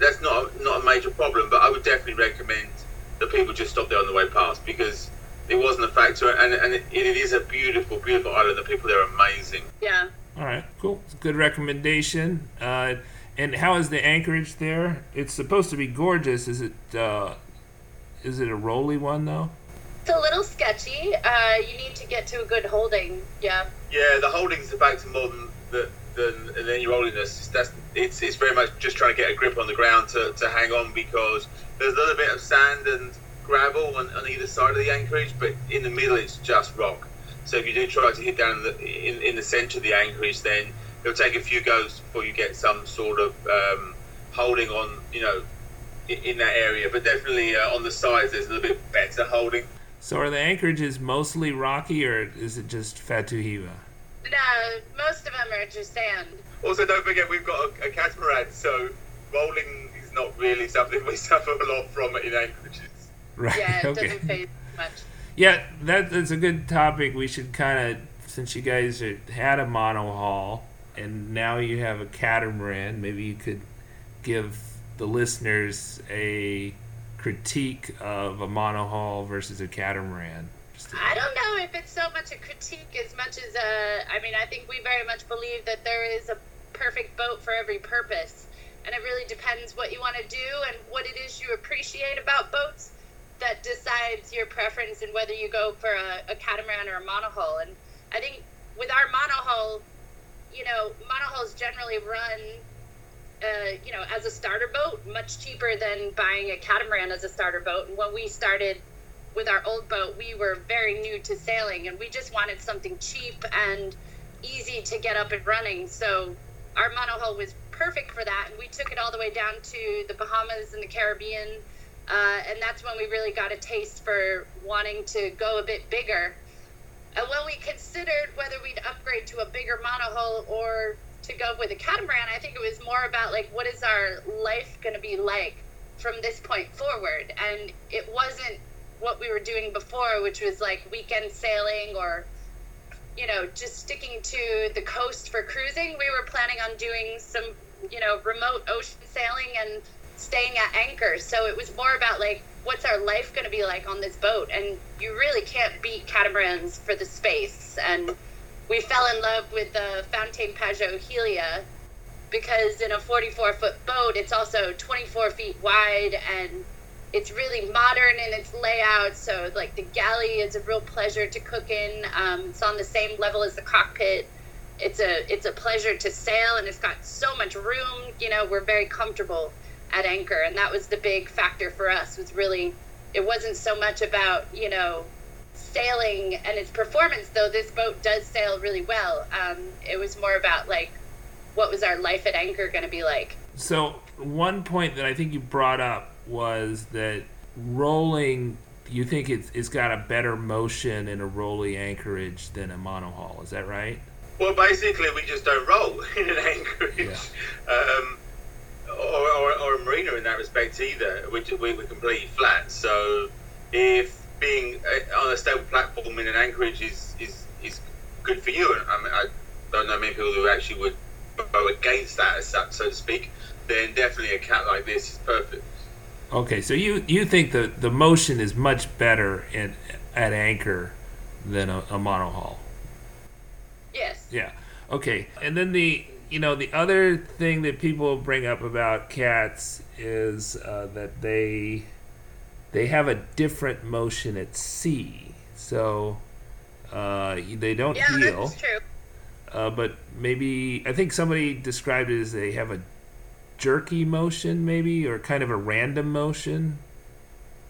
that's not not a major problem. But I would definitely recommend that people just stop there on the way past because it wasn't a factor, and, and it, it is a beautiful, beautiful island. The people there are amazing. Yeah. All right, cool. Good recommendation. Uh, and how is the anchorage there? It's supposed to be gorgeous. Is it? Uh, is it a rolly one though? it's a little sketchy. Uh, you need to get to a good holding. Yeah. Yeah, the holding's a factor more than the, than and then your rolliness. That's it's it's very much just trying to get a grip on the ground to, to hang on because there's a little bit of sand and gravel on, on either side of the anchorage, but in the middle it's just rock. So if you do try to hit down in the, in, in the centre of the anchorage, then it'll take a few goes before you get some sort of um, holding on, you know, in, in that area. But definitely uh, on the sides, there's a little bit better holding. So are the anchorages mostly rocky, or is it just Fatuhiva? No, most of them are just sand. Also, don't forget we've got a, a catamaran, so rolling is not really something we suffer a lot from in anchorages. Right. Yeah, it okay. doesn't faze much. Yeah, that, that's a good topic. We should kind of, since you guys are, had a monohull and now you have a catamaran, maybe you could give the listeners a critique of a monohull versus a catamaran. I don't know if it's so much a critique as much as a. I mean, I think we very much believe that there is a perfect boat for every purpose, and it really depends what you want to do and what it is you appreciate about boats that decides your preference and whether you go for a, a catamaran or a monohull. And I think with our monohull, you know, monohulls generally run. Uh, you know, as a starter boat, much cheaper than buying a catamaran as a starter boat. And when we started with our old boat, we were very new to sailing and we just wanted something cheap and easy to get up and running. So our monohull was perfect for that. And we took it all the way down to the Bahamas and the Caribbean. Uh, and that's when we really got a taste for wanting to go a bit bigger. And when we considered whether we'd upgrade to a bigger monohull or to go with a catamaran, I think it was more about like what is our life going to be like from this point forward. And it wasn't what we were doing before, which was like weekend sailing or, you know, just sticking to the coast for cruising. We were planning on doing some, you know, remote ocean sailing and staying at anchor. So it was more about like, what's our life going to be like on this boat? And you really can't beat catamarans for the space. And we fell in love with the Fountaine Pajot Helia because in a 44 foot boat, it's also 24 feet wide and it's really modern in its layout. So, like, the galley is a real pleasure to cook in. Um, it's on the same level as the cockpit. It's a it's a pleasure to sail, and it's got so much room. You know, we're very comfortable at anchor, and that was the big factor for us. Was really, it wasn't so much about you know sailing and its performance, though this boat does sail really well. Um, it was more about like what was our life at anchor going to be like. So one point that I think you brought up was that rolling. You think it's, it's got a better motion in a rolly anchorage than a monohull. Is that right? Well, basically, we just don't roll in an anchorage, um, or, or, or a marina in that respect either. We, we, we're completely flat. So, if being uh, on a stable platform in an anchorage is, is, is good for you, and I, mean, I don't know many people who actually would go against that, as such, so to speak, then definitely a cat like this is perfect. Okay, so you you think the the motion is much better in at anchor than a, a monohull? Yes. Yeah. Okay, and then the you know the other thing that people bring up about cats is uh, that they they have a different motion at sea, so uh, they don't Yeah, heel. that's true. Uh, but maybe I think somebody described it as they have a jerky motion, maybe, or kind of a random motion.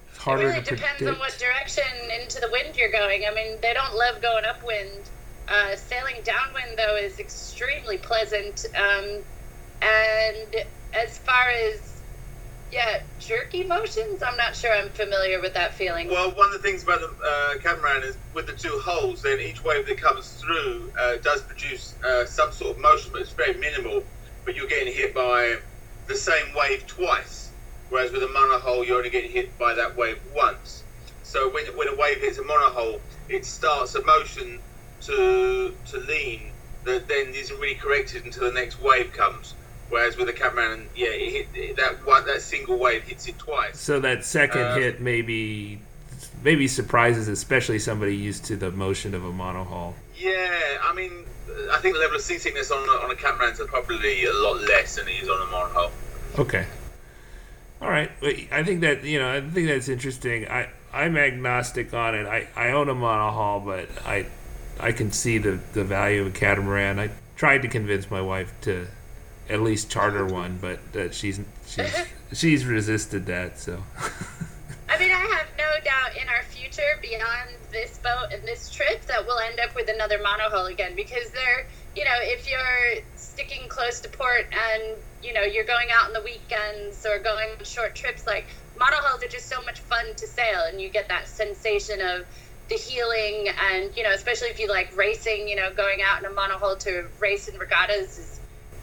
It's harder It really to depends predict. on what direction into the wind you're going. I mean, they don't love going upwind. Uh, sailing downwind, though, is extremely pleasant. Um, and as far as, yeah, jerky motions, I'm not sure I'm familiar with that feeling. Well, one of the things about the uh, catamaran is with the two holes, then each wave that comes through uh, does produce uh, some sort of motion, but it's very minimal. But you're getting hit by the same wave twice, whereas with a monohull, you're only getting hit by that wave once. So when, when a wave hits a monohull, it starts a motion to to lean that then isn't really corrected until the next wave comes. Whereas with a catamaran, yeah, it hit, that one that single wave hits it twice. So that second Uh, hit maybe maybe surprises, especially somebody used to the motion of a monohull. Yeah, I mean, I think the level of seasickness on a, on a catamaran is probably a lot less than it is on a monohull. Okay. All right. I think that you know I think that's interesting. I I'm agnostic on it. I, I own a monohull, but I I can see the, the value of a catamaran. I tried to convince my wife to at least charter one, but uh, she's she's she's resisted that. So. I mean, I have no doubt in our future beyond this boat and this trip that we'll end up with another monohull again because they're, you know, if you're sticking close to port and you know you're going out on the weekends or going on short trips, like monohulls are just so much fun to sail, and you get that sensation of the heeling and you know especially if you like racing you know going out in a monohull to race in regattas is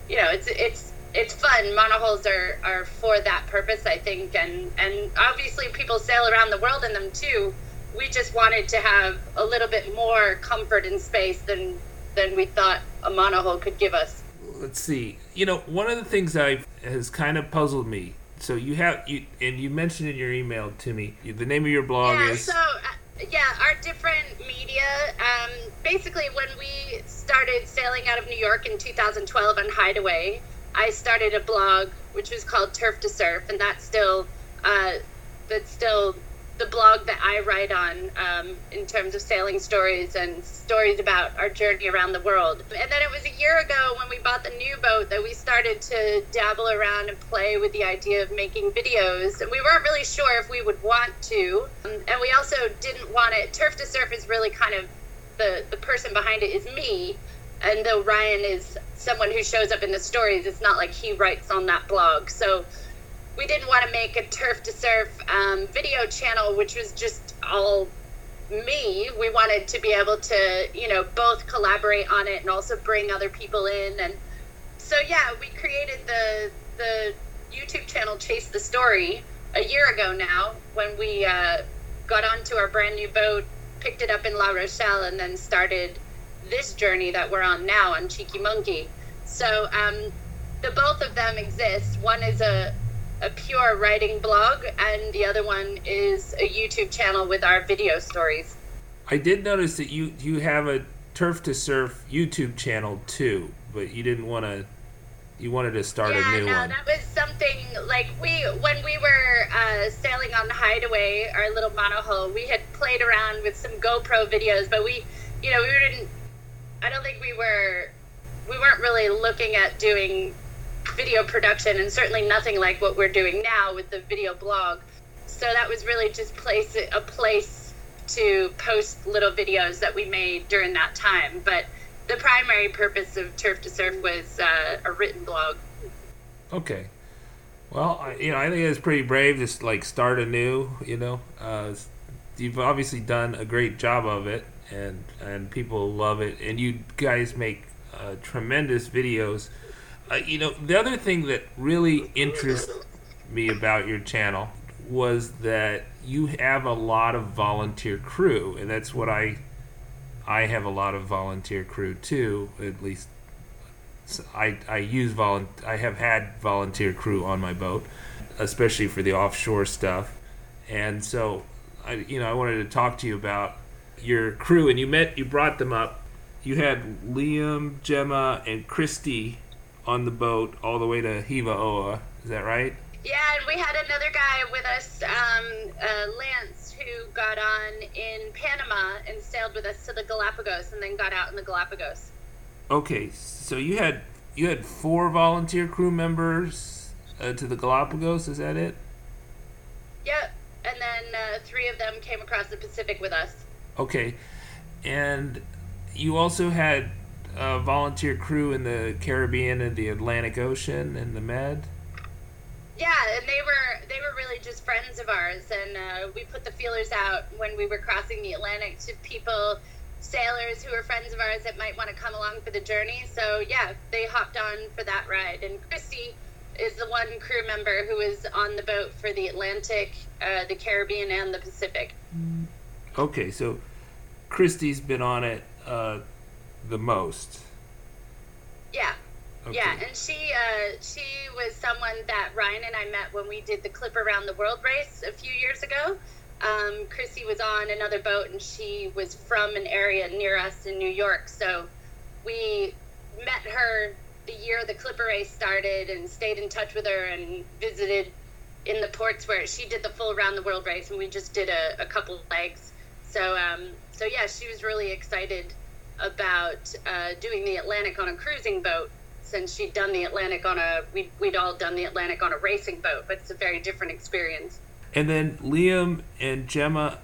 you know it's it's it's fun. Monohulls are are for that purpose i think. And and obviously people sail around the world in them too. We just wanted to have a little bit more comfort and space than than we thought a monohull could give us. Let's see. You know one of the things that has kind of puzzled me. So you have you and you mentioned in your email to me the name of your blog yeah, is so uh, yeah, our different media. Um, basically, when we started sailing out of New York in 2012 on Hideaway, I started a blog which was called Turf to Surf, and that's still uh, that's still the blog that I write on um, in terms of sailing stories and stories about our journey around the world. And then it was a year ago when we bought the new boat that we started to dabble around and play with the idea of making videos. And we weren't really sure if we would want to. Um, and we also didn't want it. Turf to Surf is really kind of the, the person behind it is me. And though Ryan is someone who shows up in the stories, it's not like he writes on that blog. So we didn't want to make a turf to surf um, video channel, which was just all me. We wanted to be able to, you know, both collaborate on it and also bring other people in. And so, yeah, we created the the YouTube channel Chase the Story a year ago now when we uh, got onto our brand new boat, picked it up in La Rochelle, and then started this journey that we're on now on Cheeky Monkey. So um, the both of them exist. One is a a pure writing blog, and the other one is a YouTube channel with our video stories. I did notice that you you have a Turf to Surf YouTube channel too, but you didn't want to. You wanted to start yeah, a new one. no, one. that was something like we when we were uh, sailing on the Hideaway, our little monohull. We had played around with some GoPro videos, but we, you know, we didn't. I don't think we were. We weren't really looking at doing video production and certainly nothing like what we're doing now with the video blog. So that was really just place a place to post little videos that we made during that time. But the primary purpose of Turf to Surf was uh, a written blog. Okay. Well, I, you know, I think it's pretty brave to like start anew. You know, uh, you've obviously done a great job of it, and and people love it, and you guys make uh, tremendous videos uh, you know, the other thing that really interests me about your channel was that you have a lot of volunteer crew, and that's what I I have a lot of volunteer crew too. At least I I use volun I have had volunteer crew on my boat, especially for the offshore stuff, and so I you know I wanted to talk to you about your crew, and you met you brought them up. You had Liam, Gemma, and Christy on the boat all the way to Hiva Oa. Is that right? Yeah, and we had another guy with us, um, uh, Lance, who got on in Panama and sailed with us to the Galapagos, and then got out in the Galapagos. Okay, so you had you had four volunteer crew members uh, to the Galapagos. Is that it? Yep, and then uh, three of them came across the Pacific with us. Okay, and you also had uh, volunteer crew in the Caribbean and the Atlantic Ocean and the Med? Yeah, and they were they were really just friends of ours, and uh, we put the feelers out when we were crossing the Atlantic to people, sailors who were friends of ours that might want to come along for the journey. So yeah, they hopped on for that ride, and Christy is the one crew member who was on the boat for the Atlantic, uh, the Caribbean, and the Pacific. Okay, so Christy's been on it uh, the most. Yeah. Okay. Yeah, and she uh, she was someone that Ryan and I met when we did the Clipper Round the World race a few years ago. Um, Chrissy was on another boat, and she was from an area near us in New York. So we met her the year the Clipper race started, and stayed in touch with her and visited in the ports where she did the full round the world race and we just did a, a couple legs. So um, so yeah, she was really excited about uh, doing the Atlantic on a cruising boat since she'd done the Atlantic on a we'd, we'd all done the Atlantic on a racing boat, but it's a very different experience. And then Liam and Gemma,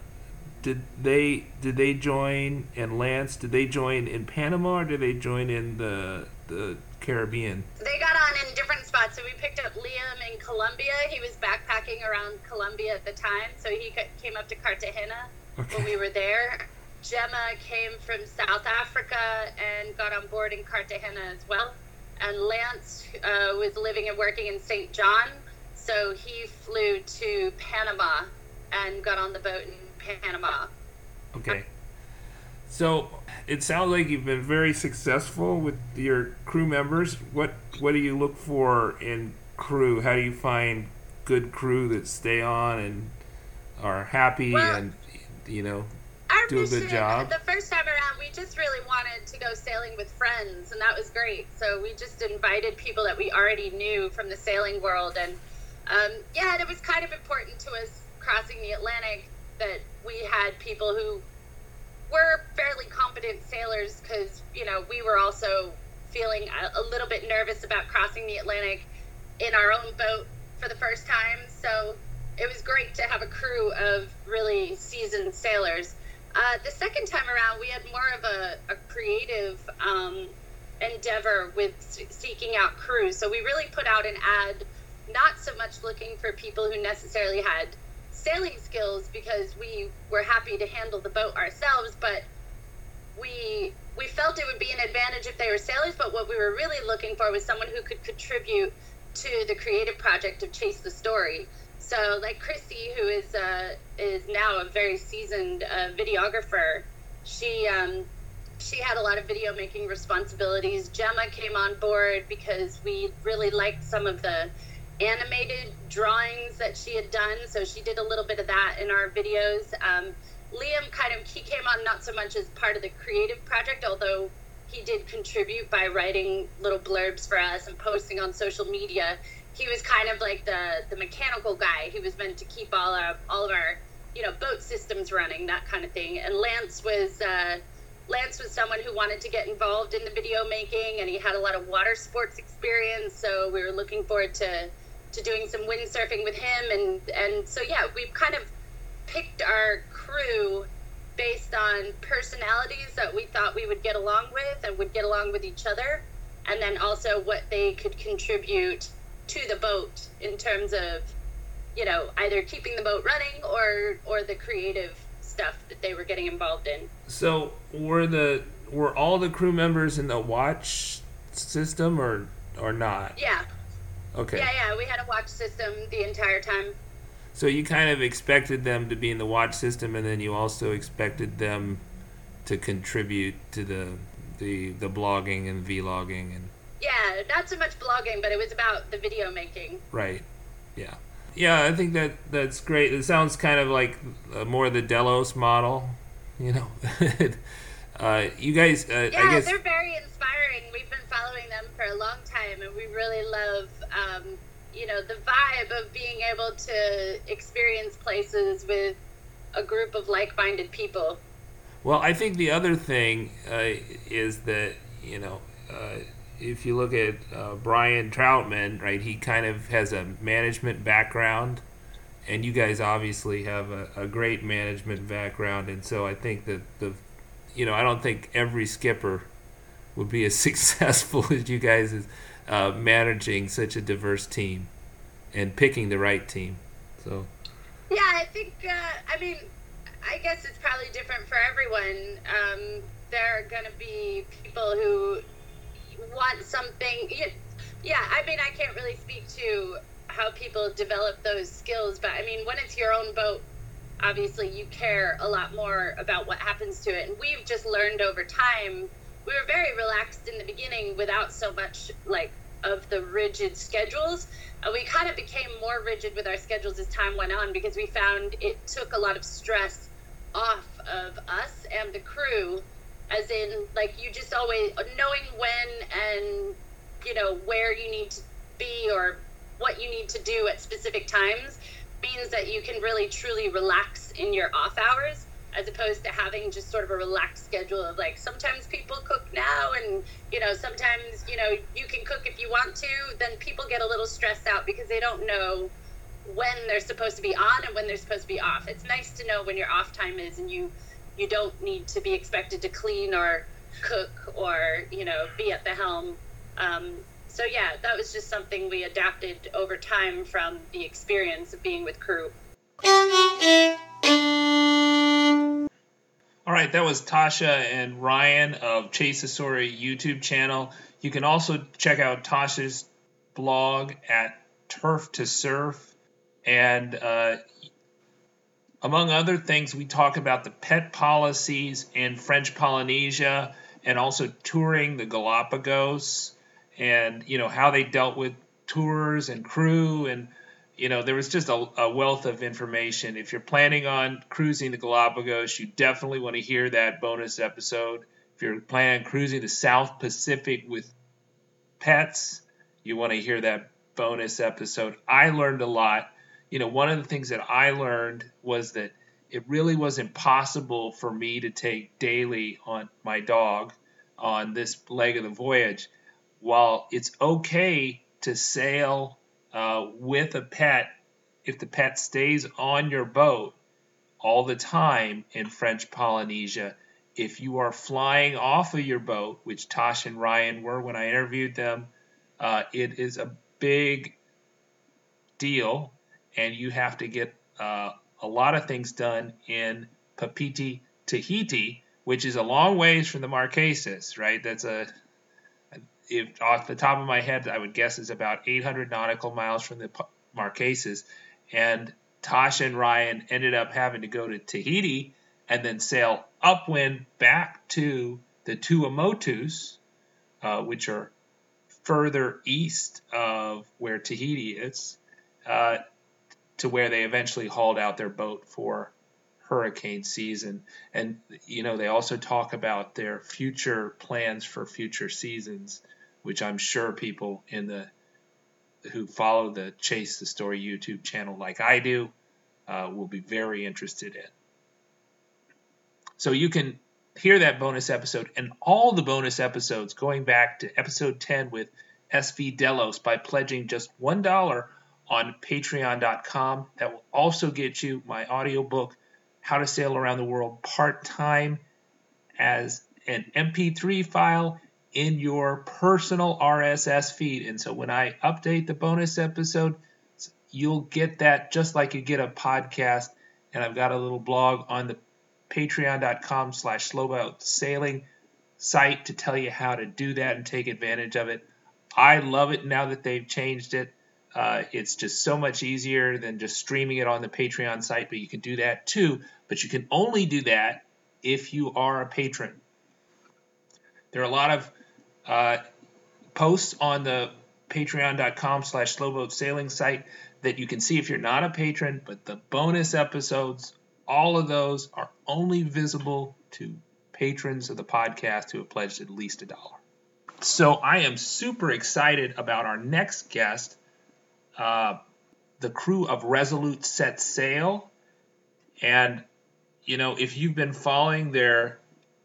did they did they join and Lance did they join in Panama or did they join in the the Caribbean? They got on in different spots. So we picked up Liam in Colombia. He was backpacking around Colombia at the time, so he came up to Cartagena okay. when we were there. Gemma came from South Africa and got on board in Cartagena as well and Lance uh, was living and working in St. John, so he flew to Panama and got on the boat in Panama. Okay. So it sounds like you've been very successful with your crew members. What what do you look for in crew? How do you find good crew that stay on and are happy well, and you know our do mission, a good job. The first time around, we just really wanted to go sailing with friends, and that was great. So we just invited people that we already knew from the sailing world, and um, yeah, it was kind of important to us crossing the Atlantic that we had people who were fairly competent sailors because you know we were also feeling a, a little bit nervous about crossing the Atlantic in our own boat for the first time. So it was great to have a crew of really seasoned sailors. Uh, the second time around, we had more of a, a creative um, endeavor with seeking out crews. So we really put out an ad, not so much looking for people who necessarily had sailing skills because we were happy to handle the boat ourselves, but we we felt it would be an advantage if they were sailors. But what we were really looking for was someone who could contribute to the creative project of Chase the Story. So, like Christy, who is uh, is now a very seasoned uh, videographer, she um, she had a lot of video making responsibilities. Gemma came on board because we really liked some of the animated drawings that she had done, so she did a little bit of that in our videos. Um, Liam kind of he came on not so much as part of the creative project, although he did contribute by writing little blurbs for us and posting on social media he was kind of like the the mechanical guy. He was meant to keep all our all of our you know boat systems running, that kind of thing. And Lance was uh, Lance was someone who wanted to get involved in the video making, and he had a lot of water sports experience. So we were looking forward to to doing some windsurfing with him, and and so yeah, we've kind of picked our crew based on personalities that we thought we would get along with and would get along with each other, and then also what they could contribute to the boat in terms of you know either keeping the boat running or or the creative stuff that they were getting involved in. So were the were all the crew members in the watch system or or not? Yeah. Okay. Yeah yeah we had a watch system the entire time. So you kind of expected them to be in the watch system and then you also expected them to contribute to the the the blogging and vlogging and yeah, not so much blogging, but it was about the video making. Right. Yeah. Yeah, I think that that's great. It sounds kind of like uh, more the Delos model, you know. uh, you guys, uh, yeah, I guess they're very inspiring. We've been following them for a long time, and we really love, um, you know, the vibe of being able to experience places with a group of like-minded people. Well, I think the other thing uh, is that you know uh, if you look at uh, Brian Trautman, right, he kind of has a management background, and you guys obviously have a, a great management background, and so I think that the, you know, I don't think every skipper would be as successful as you guys is uh, managing such a diverse team and picking the right team. So. Yeah, I think. Uh, I mean, I guess it's probably different for everyone. Um, there are going to be people who want something. Yeah, I mean, I can't really speak to how people develop those skills, but I mean, when it's your own boat, obviously you care a lot more about what happens to it. And we've just learned over time. We were very relaxed in the beginning without so much like of the rigid schedules. Uh, we kind of became more rigid with our schedules as time went on because we found it took a lot of stress off of us and the crew as in like you just always knowing when and you know where you need to be or what you need to do at specific times means that you can really truly relax in your off hours as opposed to having just sort of a relaxed schedule of like sometimes people cook now and you know sometimes you know you can cook if you want to then people get a little stressed out because they don't know when they're supposed to be on and when they're supposed to be off. It's nice to know when your off time is and you you don't need to be expected to clean or cook or you know be at the helm um, so yeah that was just something we adapted over time from the experience of being with crew All right, that was Tasha and Ryan of Chase Story YouTube channel. You can also check out Tasha's blog at Turf to Surf. And uh, among other things, we talk about the pet policies in French Polynesia and also touring the Galapagos and, you know, how they dealt with tours and crew and you know, there was just a, a, wealth of information. If you're planning on cruising the Galapagos, you definitely want to hear that bonus episode. If you're planning on cruising the South Pacific with pets, you want to hear that bonus episode. I learned a lot. You know, one of the things that I learned was that it really was impossible for me to take daily on my dog on this leg of the voyage. While it's okay to sail uh, with a pet if the pet stays on your boat all the time in French Polynesia. If you are flying off of your boat, which Tosh and Ryan were when I interviewed them, uh, it is a big deal, and you have to get uh, a lot of things done in Papeete, Tahiti, which is a long ways from the Marquesas, right? That's a if off the top of my head, I would guess is about 800 nautical miles from the Marquesas. And Tasha and Ryan ended up having to go to Tahiti and then sail upwind back to the Tuamotus, uh, which are further east of where Tahiti is, uh, to where they eventually hauled out their boat for hurricane season. And, you know, they also talk about their future plans for future seasons which I'm sure people in the who follow the Chase the Story YouTube channel like I do uh, will be very interested in. So you can hear that bonus episode and all the bonus episodes going back to episode 10 with SV Delos by pledging just $1 on patreon.com. That will also get you my audiobook, How to Sail Around the World Part Time, as an MP3 file in your personal RSS feed. And so when I update the bonus episode, you'll get that just like you get a podcast. And I've got a little blog on the patreon.com slash sailing site to tell you how to do that and take advantage of it. I love it now that they've changed it. Uh, it's just so much easier than just streaming it on the Patreon site, but you can do that too. But you can only do that if you are a patron. There are a lot of uh, posts on the patreon.com slash slowboat sailing site that you can see if you're not a patron, but the bonus episodes, all of those are only visible to patrons of the podcast who have pledged at least a dollar. So I am super excited about our next guest, uh, the crew of Resolute Set Sail. And, you know, if you've been following their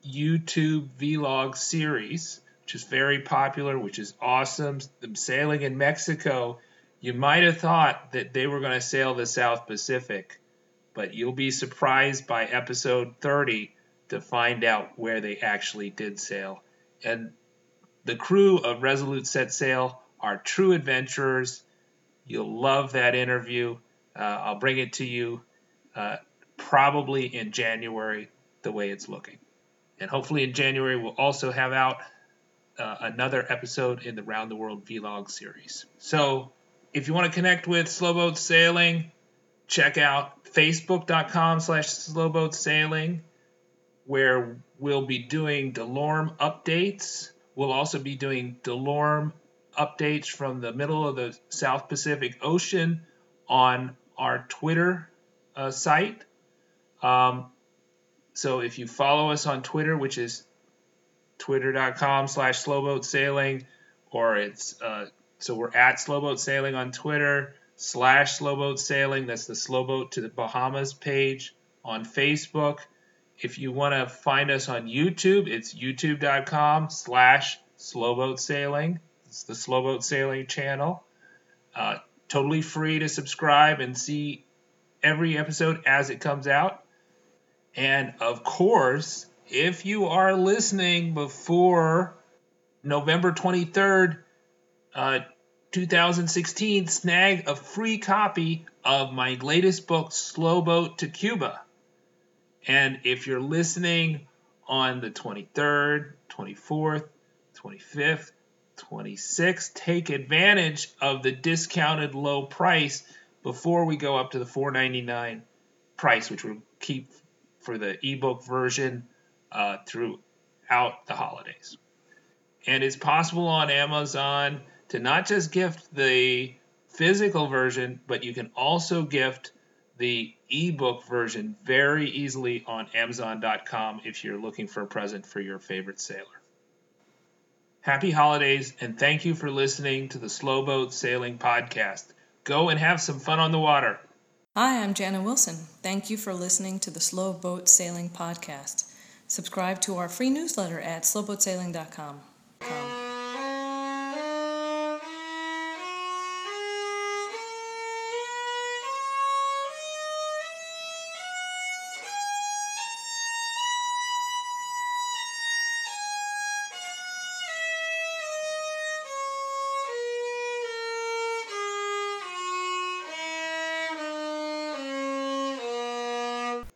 YouTube vlog series, which is very popular, which is awesome. Them sailing in Mexico, you might have thought that they were going to sail the South Pacific, but you'll be surprised by episode 30 to find out where they actually did sail. And the crew of Resolute Set Sail are true adventurers. You'll love that interview. Uh, I'll bring it to you uh, probably in January, the way it's looking. And hopefully in January, we'll also have out uh, another episode in the Round the World Vlog series. So if you want to connect with Slowboat Sailing, check out facebook.com slash slowboat sailing where we'll be doing DeLorme updates. We'll also be doing DeLorme updates from the middle of the South Pacific Ocean on our Twitter uh, site. Um, so if you follow us on Twitter, which is twitter.com slash slowboat sailing or it's uh, So we're at Slowboat Sailing on Twitter, slash Slowboat Sailing. That's the Slowboat to the Bahamas page on Facebook. If you want to find us on YouTube, it's youtube.com slash Slowboat Sailing. It's the Slowboat Sailing channel. Uh, totally free to subscribe and see every episode as it comes out. And of course, if you are listening before November 23rd, uh, 2016, snag a free copy of my latest book, Slow Boat to Cuba. And if you're listening on the 23rd, 24th, 25th, 26th, take advantage of the discounted low price before we go up to the 4.99 price, which we'll keep for the ebook version uh, throughout the holidays. And it's possible on Amazon to not just gift the physical version, but you can also gift the ebook version very easily on Amazon.com if you're looking for a present for your favorite sailor. Happy holidays, and thank you for listening to the Slow Boat Sailing Podcast. Go and have some fun on the water. Hi, I'm Jana Wilson. Thank you for listening to the Slow Boat Sailing Podcast. Subscribe to our free newsletter at slowboatsailing.com.